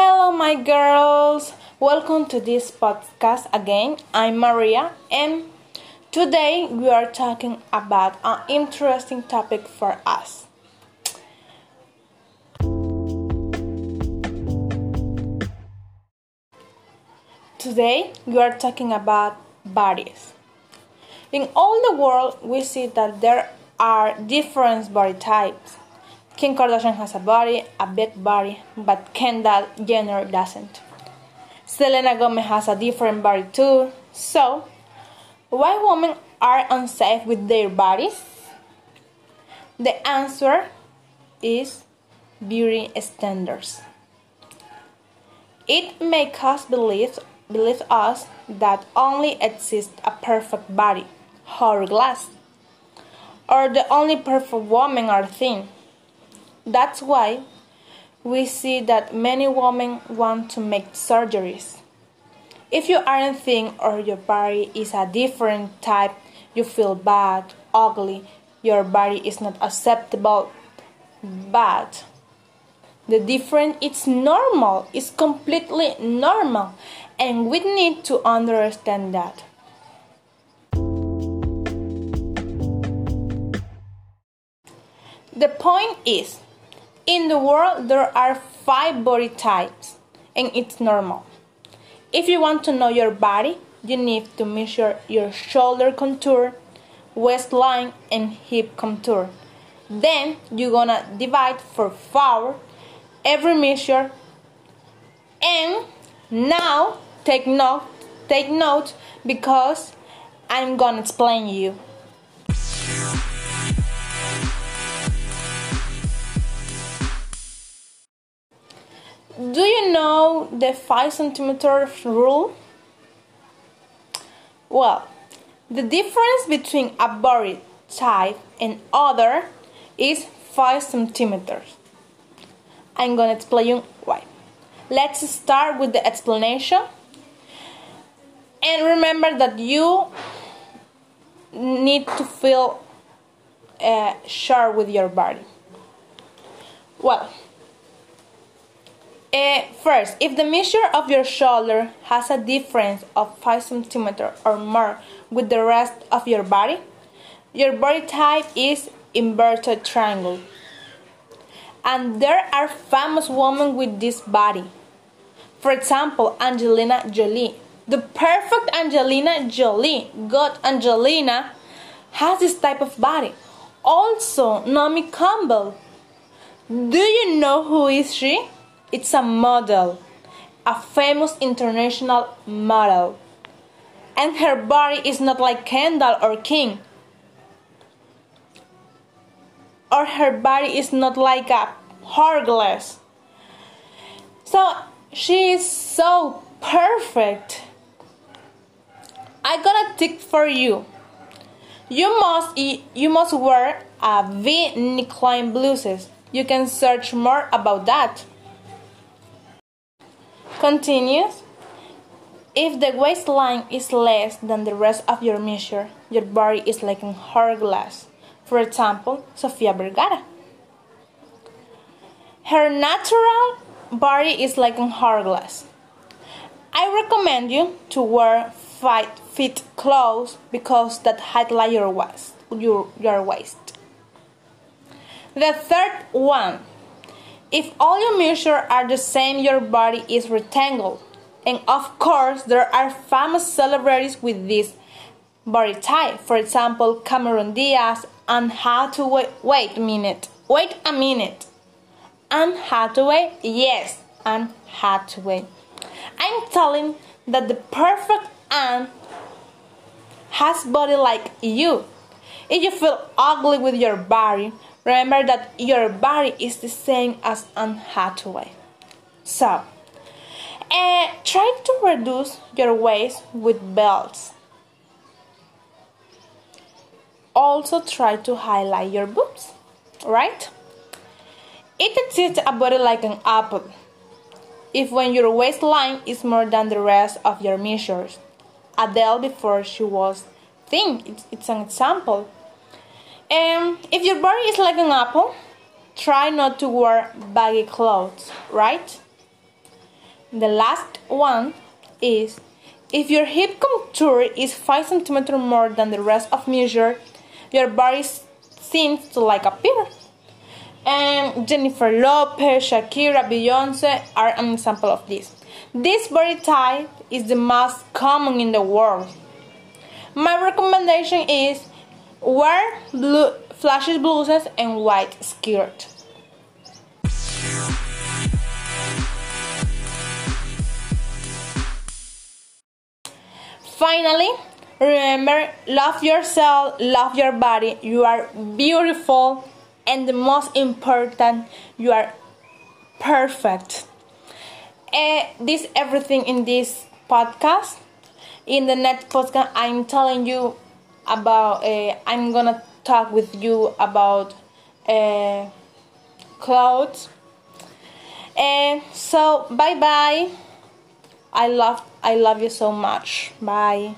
Hello, my girls. Welcome to this podcast again. I'm Maria, and today we are talking about an interesting topic for us. Today we are talking about bodies. In all the world, we see that there are different body types. Kim Kardashian has a body, a big body, but Kendall Jenner doesn't. Selena Gomez has a different body too. So, why women are unsafe with their bodies? The answer is beauty standards. It makes us believe, believe us that only exists a perfect body, hourglass, or the only perfect woman are thing. That's why we see that many women want to make surgeries. If you aren't thin or your body is a different type, you feel bad, ugly, your body is not acceptable, bad. The difference is normal, it's completely normal, and we need to understand that. The point is, in the world there are five body types, and it's normal. If you want to know your body, you need to measure your shoulder contour, waistline, and hip contour. Then you're gonna divide for four every measure. And now take note, take note because I'm gonna explain you. Do you know the 5 centimeter rule? Well, the difference between a body type and other is 5 centimeters. I'm gonna explain why. Let's start with the explanation. And remember that you need to feel uh, sure with your body. Well, uh, first, if the measure of your shoulder has a difference of 5 cm or more with the rest of your body, your body type is inverted triangle. And there are famous women with this body. For example, Angelina Jolie. The perfect Angelina Jolie, God Angelina, has this type of body. Also, Naomi Campbell. Do you know who is she? It's a model, a famous international model. And her body is not like Kendall or Kim. Or her body is not like a hourglass. So she is so perfect. I got a tip for you. You must you must wear a V neckline blouses. You can search more about that. Continues. If the waistline is less than the rest of your measure, your body is like an hourglass. For example, Sofia Vergara. Her natural body is like an hourglass. I recommend you to wear five fit clothes because that highlight your waist. Your, your waist. The third one if all your measures are the same, your body is rectangle. And of course, there are famous celebrities with this body type. For example, Cameron Diaz and Hathaway. Wait a minute. Wait a minute. Anne Hathaway? Yes, Anne Hathaway. I'm telling that the perfect Anne has body like you. If you feel ugly with your body, Remember that your body is the same as Anne Hathaway. So, uh, try to reduce your waist with belts. Also, try to highlight your boobs, right? It exists a body like an apple. If when your waistline is more than the rest of your measures, Adele before she was thin, it's, it's an example. Um, if your body is like an apple, try not to wear baggy clothes, right? the last one is if your hip contour is 5 cm more than the rest of measure, your body seems to like a pear. And Jennifer Lopez, Shakira, Beyonce are an example of this. This body type is the most common in the world. My recommendation is wear blue, flashy blouses and white skirt. Finally, remember love yourself, love your body. You are beautiful, and the most important, you are perfect. Uh, this everything in this podcast. In the next podcast, I'm telling you about. Uh, I'm gonna talk with you about uh, clothes. And so, bye bye. I love I love you so much. Bye.